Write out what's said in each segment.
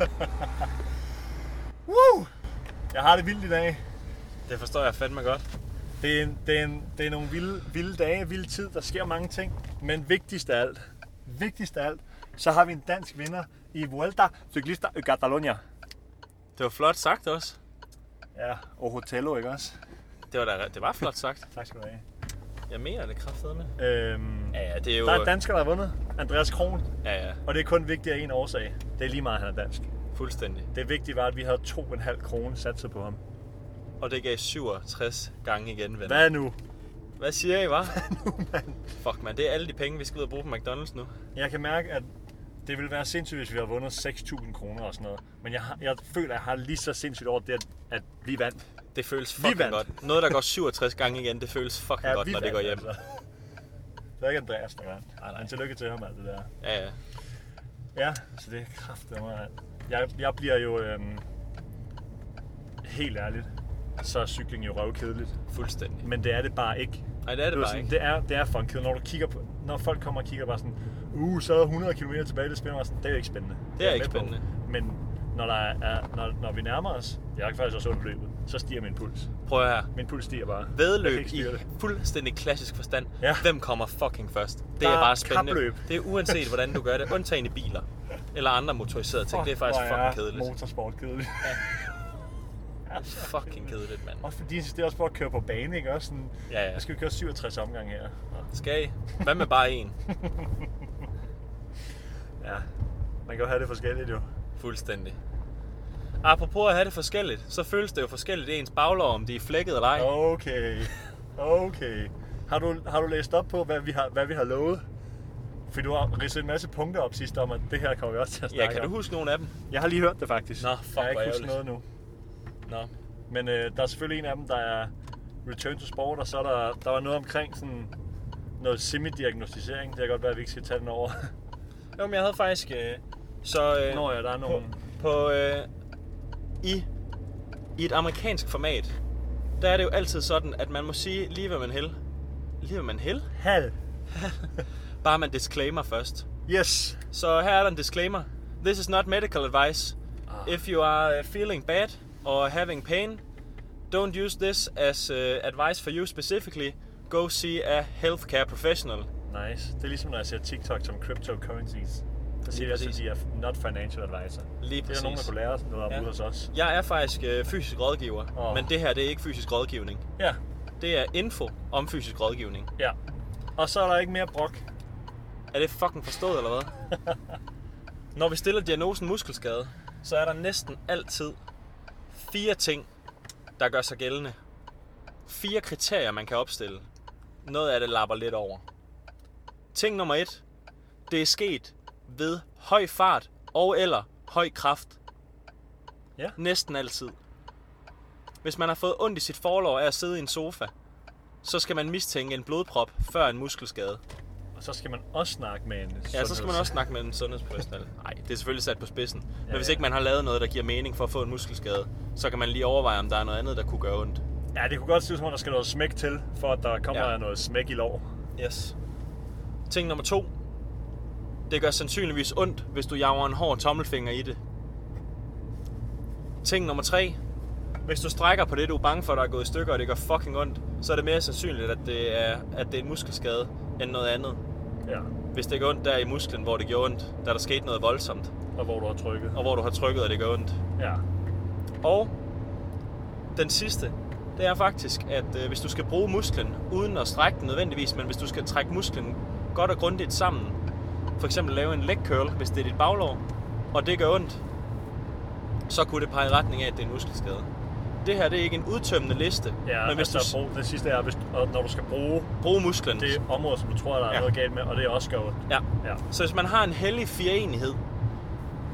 Woo! Jeg har det vildt i dag. Det forstår jeg fandme godt. Det er, en, det, er en, det er nogle vilde, vilde dage, vild tid. Der sker mange ting. Men vigtigst af alt, vigtigst af alt, så har vi en dansk vinder i Vuelta Ciclista i Catalunya. Det var flot sagt også. Ja, og Hotello, ikke også? Det var, da, det var flot sagt. Tak skal du have. Jeg mener det kraftedeme. Øhm, Ja, ja, det er jo... der er dansker, der har vundet. Andreas Kron. Ja, ja, Og det er kun vigtigt af en årsag. Det er lige meget, at han er dansk. fuldstændig. Det vigtige var, at vi havde 2,5 kroner sat på ham. Og det gav 67 gange igen, ven. Hvad nu? Hvad siger I, var? nu, mand? Fuck, man, det er alle de penge, vi skal ud og bruge på McDonald's nu. Jeg kan mærke, at det ville være sindssygt, hvis vi havde vundet 6.000 kroner og sådan noget. Men jeg, har, jeg føler, at jeg har lige så sindssygt over det, at, at vi vandt. Det føles fucking vandt. godt. Noget, der går 67 gange igen, det føles fucking godt, vi når det går hjem. Altså. Det er ikke Andreas, der vandt. Nej, nej. Men tillykke til ham, alt det der. Ja, ja. Ja, så det er kraftigt mig. Jeg, jeg bliver jo øhm, helt ærligt, så er cykling jo røvkedeligt. Fuldstændig. Men det er det bare ikke. Nej, det er det ved bare sådan, ikke. Det er, det er fucking kedeligt. Når, du kigger på, når folk kommer og kigger bare sådan, uh, så er der 100 km tilbage, det spænder mig sådan, det er jo ikke spændende. Det er jeg ikke med på. spændende. Men når, der er, når, når vi nærmer os, jeg kan faktisk også ondt løbet, så stiger min puls. Prøv her. Min puls stiger bare. Vedløb i det. fuldstændig klassisk forstand. Ja. Hvem kommer fucking først? Det Der er er bare spændende. kapløb. Det er uanset, hvordan du gør det. Undtagen i biler. Eller andre motoriserede ting. Det er faktisk fucking kedeligt. motorsport kedeligt. Fucking kedeligt, mand. Også fordi de insisterer også på at køre på bane, ikke? Også sådan, Ja, ja. Jeg skal jo køre 67 omgange her. Nå. Skal I? Hvad med bare en? Ja, man kan jo have det forskelligt jo. Fuldstændig. Apropos at have det forskelligt, så føles det jo forskelligt i ens baglov, om de er flækket eller ej. Okay, okay. Har du, har du læst op på, hvad vi har, hvad vi har lovet? For du har ridset en masse punkter op sidst om, at det her kommer vi også til at snakke Ja, kan du om. huske nogle af dem? Jeg har lige hørt det faktisk. Nå, fuck, jeg har ikke husket ærgerligt. noget nu. Nå. Men øh, der er selvfølgelig en af dem, der er Return to Sport, og så er der, der var noget omkring sådan noget semi-diagnostisering. Det kan godt være, at vi ikke skal tage den over. Jo, men jeg havde faktisk... Øh, så øh, Nå ja, der er nogle... på, øh, i, i et amerikansk format, der er det jo altid sådan, at man må sige lige hvad man hel. Lige hvad man hel? Hal. Bare man disclaimer først. Yes. Så her er der en disclaimer. This is not medical advice. Ah. If you are uh, feeling bad or having pain, don't use this as uh, advice for you specifically. Go see a healthcare professional. Nice. Det er ligesom, når jeg ser TikTok som cryptocurrencies. At præcis. de er not financial advisor. Lige Det er nogen, der præcis. kunne lære os noget om Ja. ude hos os. Jeg er faktisk øh, fysisk rådgiver, Åh. men det her det er ikke fysisk rådgivning. Ja, Det er info om fysisk rådgivning. ja. Og så er der ikke mere brok. Er det fucking forstået, eller hvad? Når vi stiller diagnosen muskelskade, så er der næsten altid fire ting, der gør sig gældende. Fire kriterier, man kan opstille. Noget af det lapper lidt over. Ting nummer et. Det er sket ved høj fart og eller høj kraft. Ja. Næsten altid. Hvis man har fået ondt i sit forlov af at sidde i en sofa, så skal man mistænke en blodprop før en muskelskade. Og så skal man også snakke med en Ja, så skal man også snakke med en sundhedsprofessionel. Nej, det er selvfølgelig sat på spidsen. Men Ja, hvis ja. ikke man har lavet noget, der giver mening for at få en muskelskade, så kan man lige overveje, om der er noget andet, der kunne gøre ondt. Ja, det kunne godt se ud som om, der skal noget smæk til, for at der kommer ja. noget smæk i lov. Yes. Ting nummer to. Det gør sandsynligvis ondt, hvis du jager en hård tommelfinger i det. Ting nummer tre. Hvis du strækker på det, du er bange for, der er gået i stykker, og det gør fucking ondt, så er det mere sandsynligt, at det er, at det er en muskelskade, end noget andet. Ja. Hvis det gør ondt der i musklen, hvor det gjorde ondt, da der skete noget voldsomt, Og hvor du har trykket. og hvor du har trykket, og det gør ondt. Ja. Og den sidste, det er faktisk, at øh, hvis du skal bruge musklen, uden at strække den nødvendigvis, men hvis du skal trække musklen godt og grundigt sammen, for eksempel lave en leg curl, hvis det er dit baglov, og det gør ondt, så kunne det pege i retning af, at det er en muskelskade. Det her det er ikke en udtømmende liste, Ja, men hvis du altså, brug, det sidste er, hvis, når du skal bruge bruger musklen, det område, som du tror, der er Ja. ja. noget galt med, og det er også gør ondt. ja. Ja. Så hvis man har en hellig fireenighed,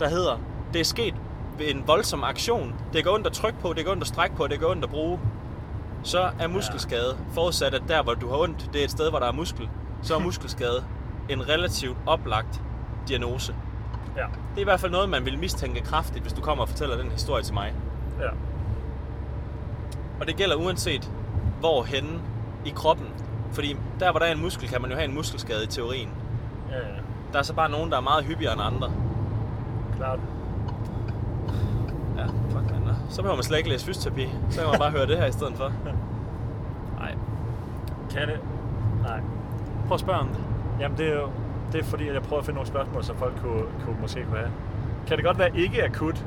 der hedder, det er sket ved en voldsom aktion, det går ondt at trykke på, det går ondt at strække på, det går ondt at bruge, så er muskelskade, forudsat at der, hvor du har ondt, det er et sted, hvor der er muskel, så er muskelskade en relativt oplagt diagnose. Ja. Det er i hvert fald noget, man vil mistænke kraftigt, hvis du kommer og fortæller den historie til mig. Ja. Og det gælder uanset hvor henne i kroppen. Fordi der, hvor der er en muskel, kan man jo have en muskelskade i teorien. Ja, ja. Der er så bare nogen, der er meget hyppigere end andre. Klart. Så behøver man slet ikke læse fysioterapi. Så kan man bare høre det her i stedet for. Nej, Kan det? Nej. prøv at spørge om det. Jamen det er jo det er fordi, at jeg prøver at finde nogle spørgsmål, som folk kunne, kunne måske kunne have. Kan det godt være ikke akut?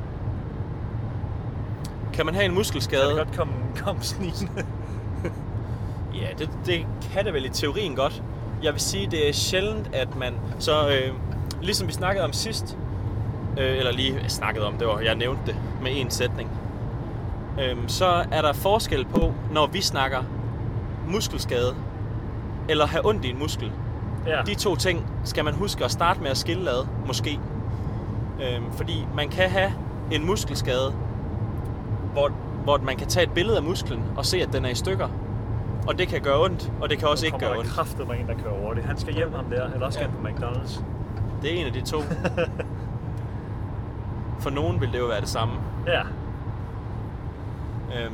Kan man have en Kan muskelskade? det godt komme, komme snigende? Ja, det, det kan det vel i teorien godt. Jeg vil sige, det er sjældent, at man... Så øh, ligesom vi snakkede om sidst, øh, eller lige snakkede om, det var, jeg nævnte det med en sætning, øh, så er der forskel på, når vi snakker muskelskade, eller have ondt i en muskel. Ja. De to ting skal man huske at starte med at skille ad, måske. Øhm, fordi man kan have en muskelskade, hvor, hvor man kan tage et billede af musklen og se, at den er i stykker. Og det kan gøre ondt, og det kan også ikke gøre kommer ondt. der kraftet med en, der kører over det. Han skal hjem ham der, eller også skal Ja. han på McDonald's. Det er en af de to. For nogen vil det jo være det samme. Ja. Øhm,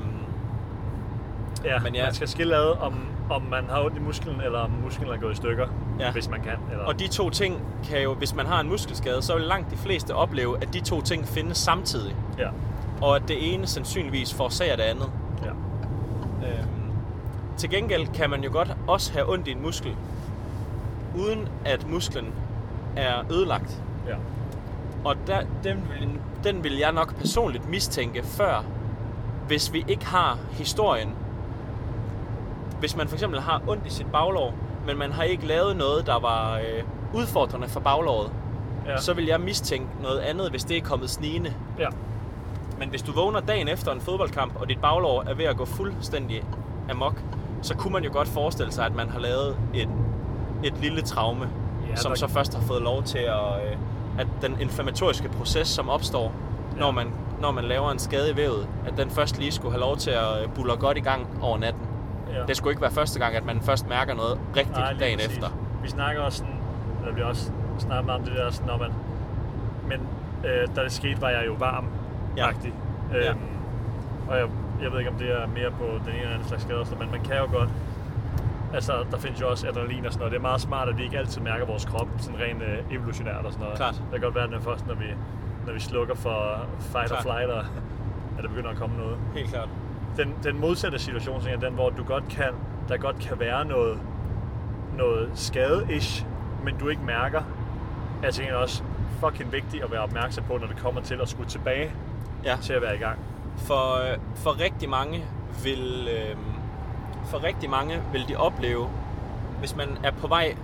Ja, Men ja. man skal skille ad, om, om man har ondt i musklen, eller om musklen er gået i stykker, Ja. hvis man kan. Eller... og de to ting kan jo, hvis man har en muskelskade, så vil langt de fleste opleve, at de to ting findes samtidig. Ja, Og at det ene sandsynligvis forårsager det andet. ja. Øhm, til gengæld kan man jo godt også have ondt i en muskel, uden at musklen er ødelagt. ja. Og der, den, vil, den vil jeg nok personligt mistænke før, hvis vi ikke har historien. Hvis man for eksempel har ondt i sit baglår, men man har ikke lavet noget, der var øh, udfordrende for baglåret, ja. så vil jeg mistænke noget andet, hvis det er kommet snigende. ja. Men hvis du vågner dagen efter en fodboldkamp, og dit baglår er ved at gå fuldstændig amok, så kunne man jo godt forestille sig, at man har lavet et, et lille traume, Ja, som der- så først har fået lov til at... Øh, at den inflammatoriske proces, som opstår, ja. når, man, når man laver en skade i vævet, at den først lige skulle have lov til at øh, buller godt i gang over natten. Ja. Det skulle ikke være første gang, at man først mærker noget rigtigt Nej, dagen præcis. efter. Vi snakker også sådan, der bliver også snakket meget om det der, sådan, når man, men øh, da det skete, var jeg jo varm, Ja. ja. Ja. Øhm, og jeg, jeg ved ikke, om det er mere på den ene eller anden slags skade, men man kan jo godt, altså der findes jo også adrenalin og sådan noget. Det er meget smart, at vi ikke altid mærker vores krop, sådan rent øh, evolutionært og sådan noget. Klart. Det kan godt være, at det er først, når vi, når vi slukker for fight Klart. or flight, og, at der begynder at komme noget Helt klart. Den, den modsatte situation, er den, hvor du godt kan, der godt kan være noget, noget skade-ish, men du ikke mærker, er tænker også fucking vigtigt at være opmærksom på, når det kommer til at skulle tilbage Ja. til at være i gang. For, øh, for rigtig mange vil øh, for rigtig mange vil de opleve, hvis man er på vej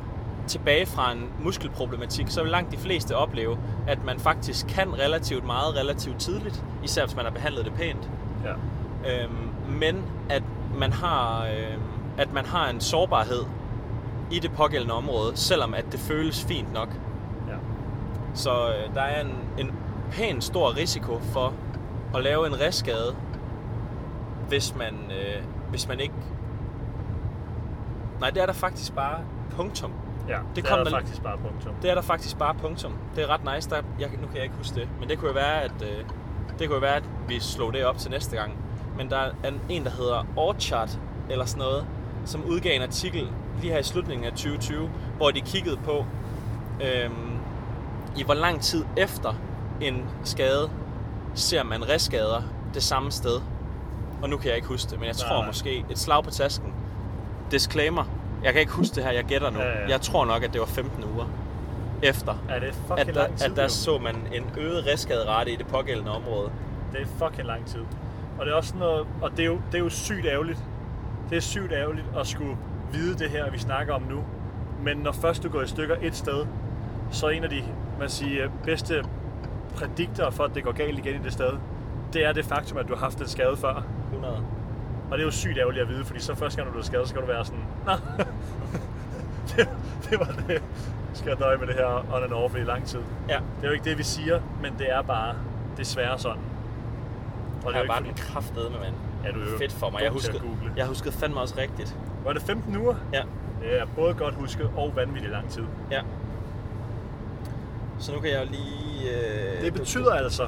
tilbage fra en muskelproblematik, så vil langt de fleste opleve, at man faktisk kan relativt meget relativt tidligt, især hvis man har behandlet det pænt. Ja. Øhm, men at man har øh, at man har en sårbarhed i det pågældende område, selvom at det føles fint nok. ja. Så øh, der er en, en pæn stor risiko for at lave en restskade, hvis man, øh, hvis man ikke... Nej, det er der faktisk bare punktum. ja. Det det, kom er der- der faktisk bare punktum. Det er der faktisk bare punktum. Det er ret nice. Der, jeg, nu kan jeg ikke huske det, men det kunne jo være, at, øh, det kunne jo være, at vi slog det op til næste gang. Men der er en- der hedder Orchard, eller sådan noget, som udgav en artikel lige her i slutningen af 2020, hvor de kiggede på, øhm, i hvor lang tid efter en skade ser man restskader det samme sted. Og nu kan jeg ikke huske det, men jeg tror nej. måske et slag på tasken. Disclaimer. Jeg kan ikke huske det her, jeg gætter nu. Ja, ja. Jeg tror nok, at det var 15 uger efter, Er det fucking at der, lang tid? at der så man en øget restskaderate i det pågældende område. Det er fucking lang tid. Og det er også sådan noget, og det er jo, det er jo sygt ærgerligt. Det er sygt ærgerligt at skulle vide det her, vi snakker om nu. Men når først du går i stykker et sted, så er en af de man siger, bedste prædikter for, at det går galt igen i det sted, det er det faktum, at du har haft en skade før. 100. Og det er jo sygt ærgerligt at vide, fordi så første gang, du bliver skadet, så skal du være sådan, Nå, det, det var det. Skal jeg døje med det her on and off i lang tid. Ja, Det er jo ikke det, vi siger, men det er bare desværre sådan. Og det er bare ikke den kraftede med mand. Ja, du er jo Fedt for mig. Jeg huskede, google. jeg huskede fandme også rigtigt. Var det 15 uger? Ja, Det er både godt husket og vanvittigt lang tid. ja. Så nu kan jeg jo lige... Øh, Det betyder altså,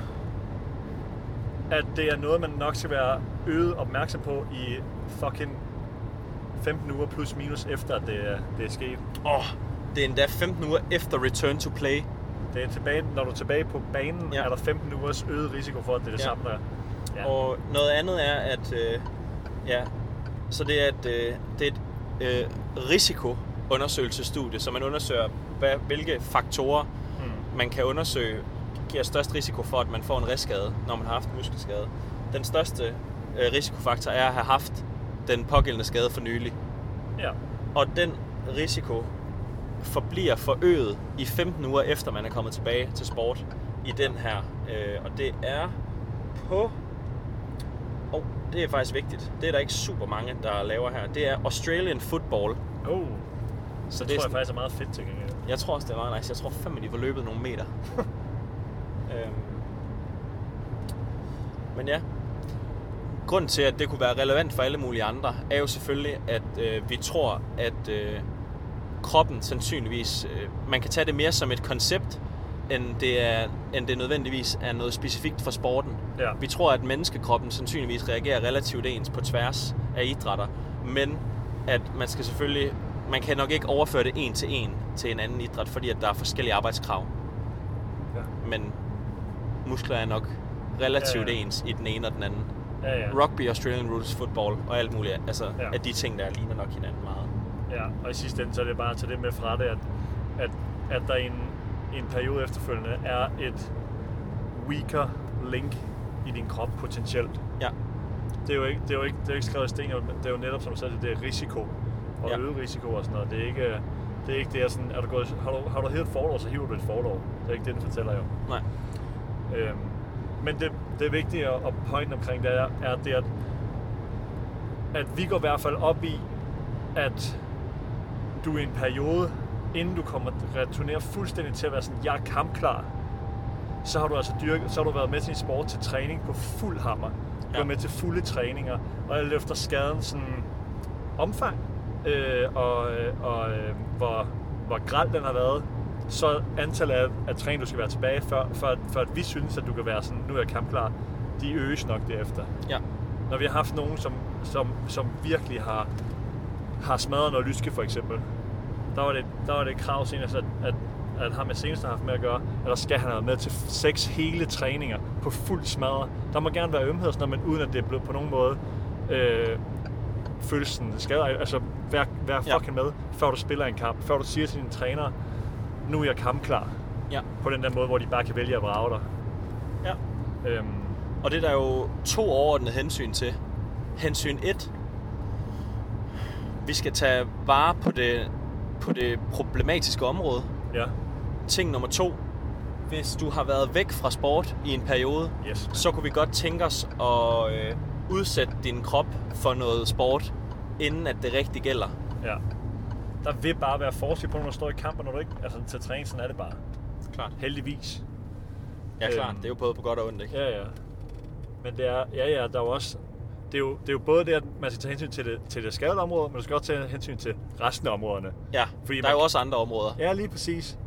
at det er noget, man nok skal være øget opmærksom på i fucking 15 uger plus minus efter, at det er, det er sket. Åh, oh, det er endda 15 uger efter Return to Play. Det er tilbage, når du er tilbage på banen, Ja. er der 15 ugers øget risiko for, at det er det Ja. samme, der er. Ja. Og noget andet er, at øh, ja, så det er et, øh, det er et øh, risikoundersøgelsesstudie, så man undersøger, hvad, hvilke faktorer Mm. man kan undersøge giver størst risiko for, at man får en ristskade, når man har haft muskelskade. Den største øh, risikofaktor er at have haft den pågældende skade for nylig. Ja. Og den risiko forbliver forøget i 15 uger efter man er kommet tilbage til sport i den her. Øh, og det er på... Det er faktisk vigtigt. Det er der ikke super mange, der laver her. Det er Australian Football. Oh, Så det det er tror jeg sådan, faktisk er meget fedt til gengæld. jeg tror også, det er meget nice. Jeg tror fandme, de får løbet nogle meter. øhm. Men ja. Grunden til, at det kunne være relevant for alle mulige andre, er jo selvfølgelig, at øh, vi tror, at øh, kroppen sandsynligvis... Øh, man kan tage det mere som et koncept, end det, er, end det nødvendigvis er noget specifikt for sporten. Ja. Vi tror, at menneskekroppen sandsynligvis reagerer relativt ens på tværs af idrætter, men at man skal selvfølgelig, man kan nok ikke overføre det en til en til en anden idræt, fordi at der er forskellige arbejdskrav. Ja. Men muskler er nok relativt Ja, ja. ens i den ene og den anden. Ja, ja. Rugby, Australian Rules Football og alt muligt, altså Ja. af de ting, der ligner nok hinanden meget. Ja, og i sidste ende, så er det bare at tage det med fra det, at, at, at der i en, en periode efterfølgende er et weaker link i din krop potentielt. Ja, Det er jo ikke, det er jo ikke, det er jo ikke skrevet i sten, det er jo netop, som du sagde, det er risiko og Ja. øget risiko og sådan noget. Det er ikke, det er ikke det, at sådan, er du gået, har, du, har du hævet et forlov, så hiver du et forlov. Det er ikke det, den fortæller jo. nej. Øhm, men det, det vigtige at, at pointe omkring det er, er det, at, at vi går i hvert fald op i, at du i en periode, inden du kommer returnere fuldstændig til at være sådan, jeg er kampklar, så har du altså dyrket, så har du været med til en sport til træning på fuld hammer. Du Ja. med til fulde træninger, og alt efter skaden sådan omfang, øh, og, øh, og øh, hvor, hvor græld den har været, så antallet af, af træning, du skal være tilbage, før, før, før at vi synes, at du kan være sådan, nu er jeg kampklar, de øges nok derefter. Ja, Når vi har haft nogen, som, som, som virkelig har, har smadret noget lyske, for eksempel, der var det, der var det et krav senest, at, at, at ham jeg senest har haft med at gøre, at der skal han have med til seks hele træninger på fuld smadre. Der må gerne være ømhed og sådan noget, men uden at det er blevet på nogen måde øh, føles sådan skader. Altså, vær, vær Ja. fucking med, før du spiller en kamp. Før du siger til dine træner, nu er jeg kampklar. ja, På den der måde, hvor de bare kan vælge at vrage dig. ja. Øhm, Og det er der jo to overordnede hensyn til. Hensyn 1. Vi skal tage vare på det, på det problematiske område. ja, Ting nummer to. Hvis du har været væk fra sport i en periode, yes. så kunne vi godt tænke os at øh, udsætte din krop for noget sport, inden at det rigtig gælder. Ja. Der vil bare være forskel på, når du står i kamp, og når du ikke... Altså, til træning, sådan er det bare. Klart. Heldigvis. Ja, klart. Øhm. Det er jo både på godt og ondt, ikke? Ja, ja. Men det er, ja, ja, der er jo også, det er jo, det er jo både det, at man skal tage hensyn til det, til det skadede område, men du skal også tage hensyn til resten af områderne. Ja, Fordi der er man- jo også andre områder. Ja, lige præcis.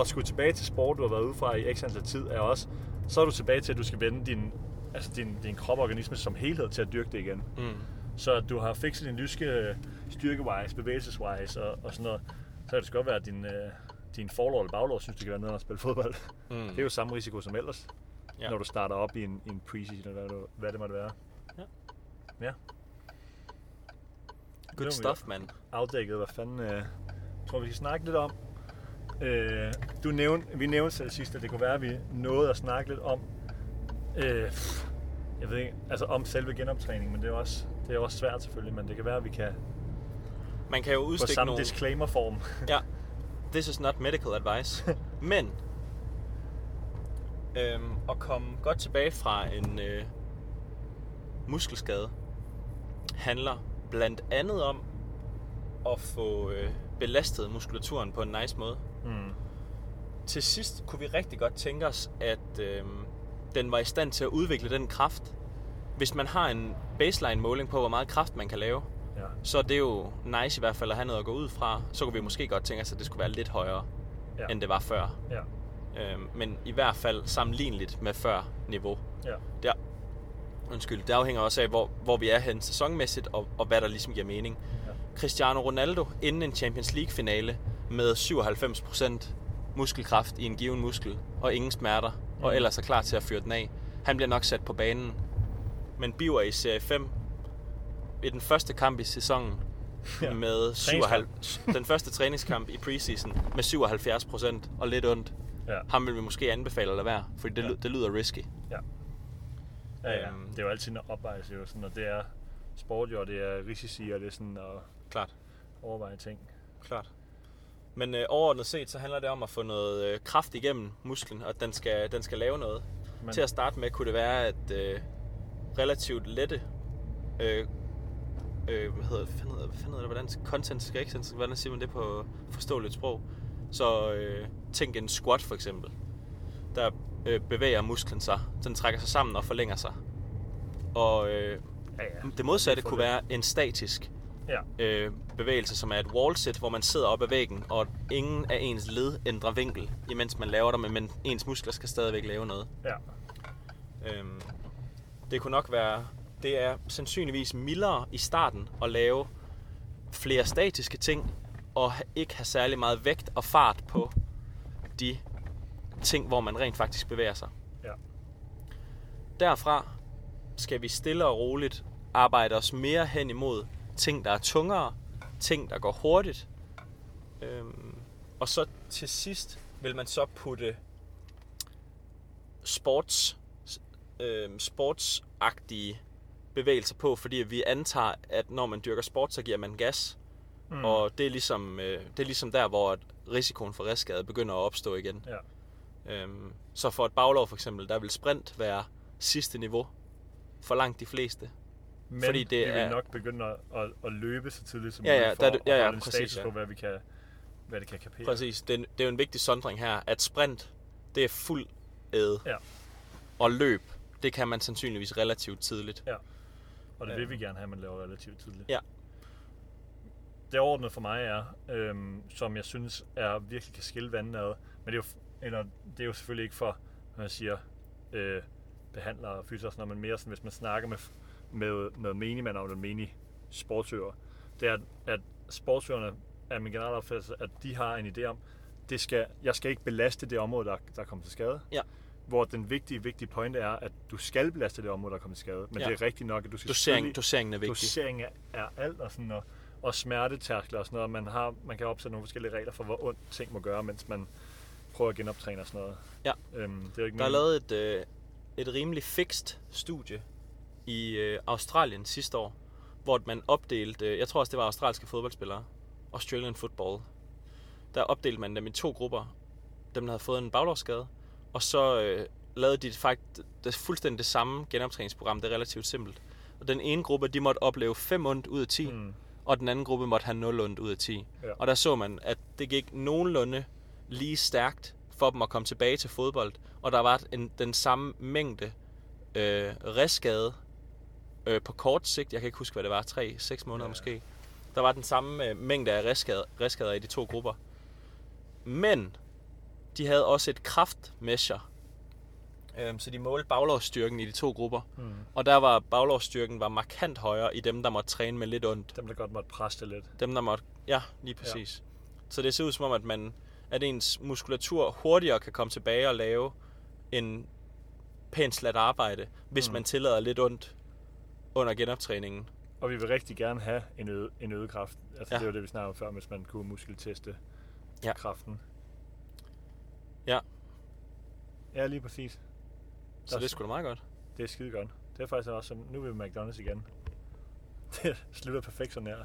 At skulle tilbage til sport, du har været ude fra i x antal tid, er også, så er du tilbage til, at du skal vende din, altså din, din krop og organisme som helhed til at dyrke det igen. Mm. Så du har fikset din lyske styrkewise, bevægelseswise og, og sådan noget, så kan det godt være, at din, øh, din forlov eller baglov synes, det kan være noget at spille fodbold. Mm. Det er jo samme risiko som ellers, Ja. når du starter op i en, i en preseason, eller hvad, hvad det måtte være. Ja. Ja. Good stuff, man. Afdækket, hvad fanden øh, tror, vi skal snakke lidt om. Øh, du nævnte, vi nævnte selv sidst, at det kunne være, at vi nåede at snakke lidt om, øh, jeg ved ikke, altså om selve genoptræning, men det er også, det er også svært selvfølgelig, men det kan være, at vi kan Man kan jo på udstikke samme nogle... disclaimer-form. Ja, this is not medical advice. Men øhm, at komme godt tilbage fra en øh, muskelskade handler blandt andet om at få øh, belastet muskulaturen på en nice måde. Mm. Til sidst kunne vi rigtig godt tænke os, at øh, den var i stand til at udvikle den kraft. Hvis man har en baseline-måling på, hvor meget kraft man kan lave, Ja. så er det jo nice i hvert fald at have noget at gå ud fra. Så kunne vi måske godt tænke os, at det skulle være lidt højere, Ja. end det var før. Ja. Øhm, men i hvert fald sammenligneligt med før niveau. Ja. Der, undskyld, det afhænger også af, hvor, hvor vi er hen sæsonmæssigt, og, og hvad der ligesom giver mening. Ja. Cristiano Ronaldo inden en Champions League-finale med 97% muskelkraft i en given muskel, og ingen smerter, og Mm. ellers er klar til at fyre den af. Han bliver nok sat på banen men Biver i serie 5 i den første kamp i sæsonen Ja. ja. med 77, den første træningskamp i preseason med 77 procent og lidt ondt. Ja. Ham vil vi måske anbefale at lade være, fordi det, Ja. ja. det lyder risky. Ja, ja. Øhm. Det er jo altid en opvejelse, jo, sådan, og det er sport, jo, og det er risici, og det er sådan at Klart. overveje ting. Klart. Men øh, overordnet set, så handler det om at få noget øh, kraft igennem musklen, og at den skal, den skal lave noget. Men. Til at starte med kunne det være, at øh, relativt lette, øh, øh, hvad hedder, hvad fanden hedder, hvad fanden hedder det, hvordan, content skal ikke, hvordan siger man det på forståeligt sprog? Så øh, tænk en squat for eksempel. Der øh, bevæger musklen sig. Den trækker sig sammen og forlænger sig. Og øh, ja, ja. det modsatte kunne være en statisk Ja, øh, bevægelse, som er et wall sit, hvor man sidder op ad væggen, og ingen af ens led ændrer vinkel, imens man laver det, men ens muskler skal stadigvæk lave noget. ja. Øhm, det kunne nok være, det er sandsynligvis mildere i starten at lave flere statiske ting, og ikke have særlig meget vægt og fart på de ting, hvor man rent faktisk bevæger sig. Ja. Derfra skal vi stille og roligt arbejde os mere hen imod ting, der er tungere, ting, der går hurtigt. Øhm, og så til sidst vil man så putte sports, øhm, sportsagtige bevægelser på, fordi vi antager, at når man dyrker sport, så giver man gas. Mm. Og det er, ligesom, øh, det er ligesom der, hvor at risikoen for restskade begynder at opstå igen. Ja. Øhm, så for et baglov for eksempel, der vil sprint være sidste niveau for langt de fleste. Men fordi det vi vil er- nok begynde at, at, at løbe så tidligt som Ja, ja, muligt, for der er ja, ja, at holde en præcis, status ja. på, hvad, vi kan, hvad det kan kapere. Præcis. Det er, det er jo en vigtig sondring her, at sprint, det er fuld æde. Ja. Og løb, det kan man sandsynligvis relativt tidligt. Og det vil Øhm. vi gerne have, at man laver relativt tidligt. Ja. Det overordnede for mig er, øhm, som jeg synes er virkelig kan skille vandene ad, men det er jo, eller, det er jo selvfølgelig ikke for, når jeg siger, øh, behandlere og noget, men mere sådan, hvis man snakker med, med, med menigmand og med menig sportsøver, det er, at, sportsøverne er min generelle opfattelse, at de har en idé om, det skal, jeg skal ikke belaste det område, der, der er kommet til skade. Ja. Hvor den vigtige, vigtige pointe er, at du skal belaste det område, der er kommet til skade. Men Ja. det er rigtigt nok, at du skal Dosering, doseringen er vigtig. dosering er, er alt, og, sådan, og, og smertetærskler og sådan noget. Man, har, man kan opsætte nogle forskellige regler for, hvor ondt ting må gøre, mens man prøver at genoptræne og sådan noget. Ja. Øhm, det er ikke Der er lavet et, øh, et rimelig fikst studie i øh, Australien sidste år, hvor man opdelte, øh, jeg tror også det var australske fodboldspillere, Australian Football, der opdelte man dem i to grupper. Dem, der havde fået en baglovsskade, og så øh, lavede de faktisk det, fuldstændig det samme genoptræningsprogram. Det er relativt simpelt. Og den ene gruppe, de måtte opleve 5 ondt ud af 10, mm. Og den anden gruppe måtte have 0 ondt ud af 10. Ja. Og der så man, at det gik nogenlunde lige stærkt for dem at komme tilbage til fodbold. Og der var en, den samme mængde øh, restskade øh, på kort sigt. Jeg kan ikke huske, hvad det var. 3-6 måneder Ja. måske. Der var den samme øh, mængde af restskader, restskader i de to grupper. Men de havde også et kraftmeasure. Øh, så de målte baglovsstyrken i de to grupper. mm. Og der var baglovsstyrken var markant højere i dem, der måtte træne med lidt ondt. Dem, der godt måtte presse det lidt. Dem, der måtte... Ja, lige præcis. Ja. Så det ser ud som om, at, man, at ens muskulatur hurtigere kan komme tilbage og lave en pænt slat arbejde, hvis mm. man tillader lidt ondt under genoptræningen. Og vi vil rigtig gerne have en øget, en øget kraft. Altså, ja. Det var det, vi snakkede om før, hvis man kunne muskelteste Ja. kraften. Ja. Ja, lige præcis. Så det er sgu da meget godt. Det er skide godt. Det er faktisk også, som- nu er vi ved McDonald's igen. Det slutter perfekt sådan her.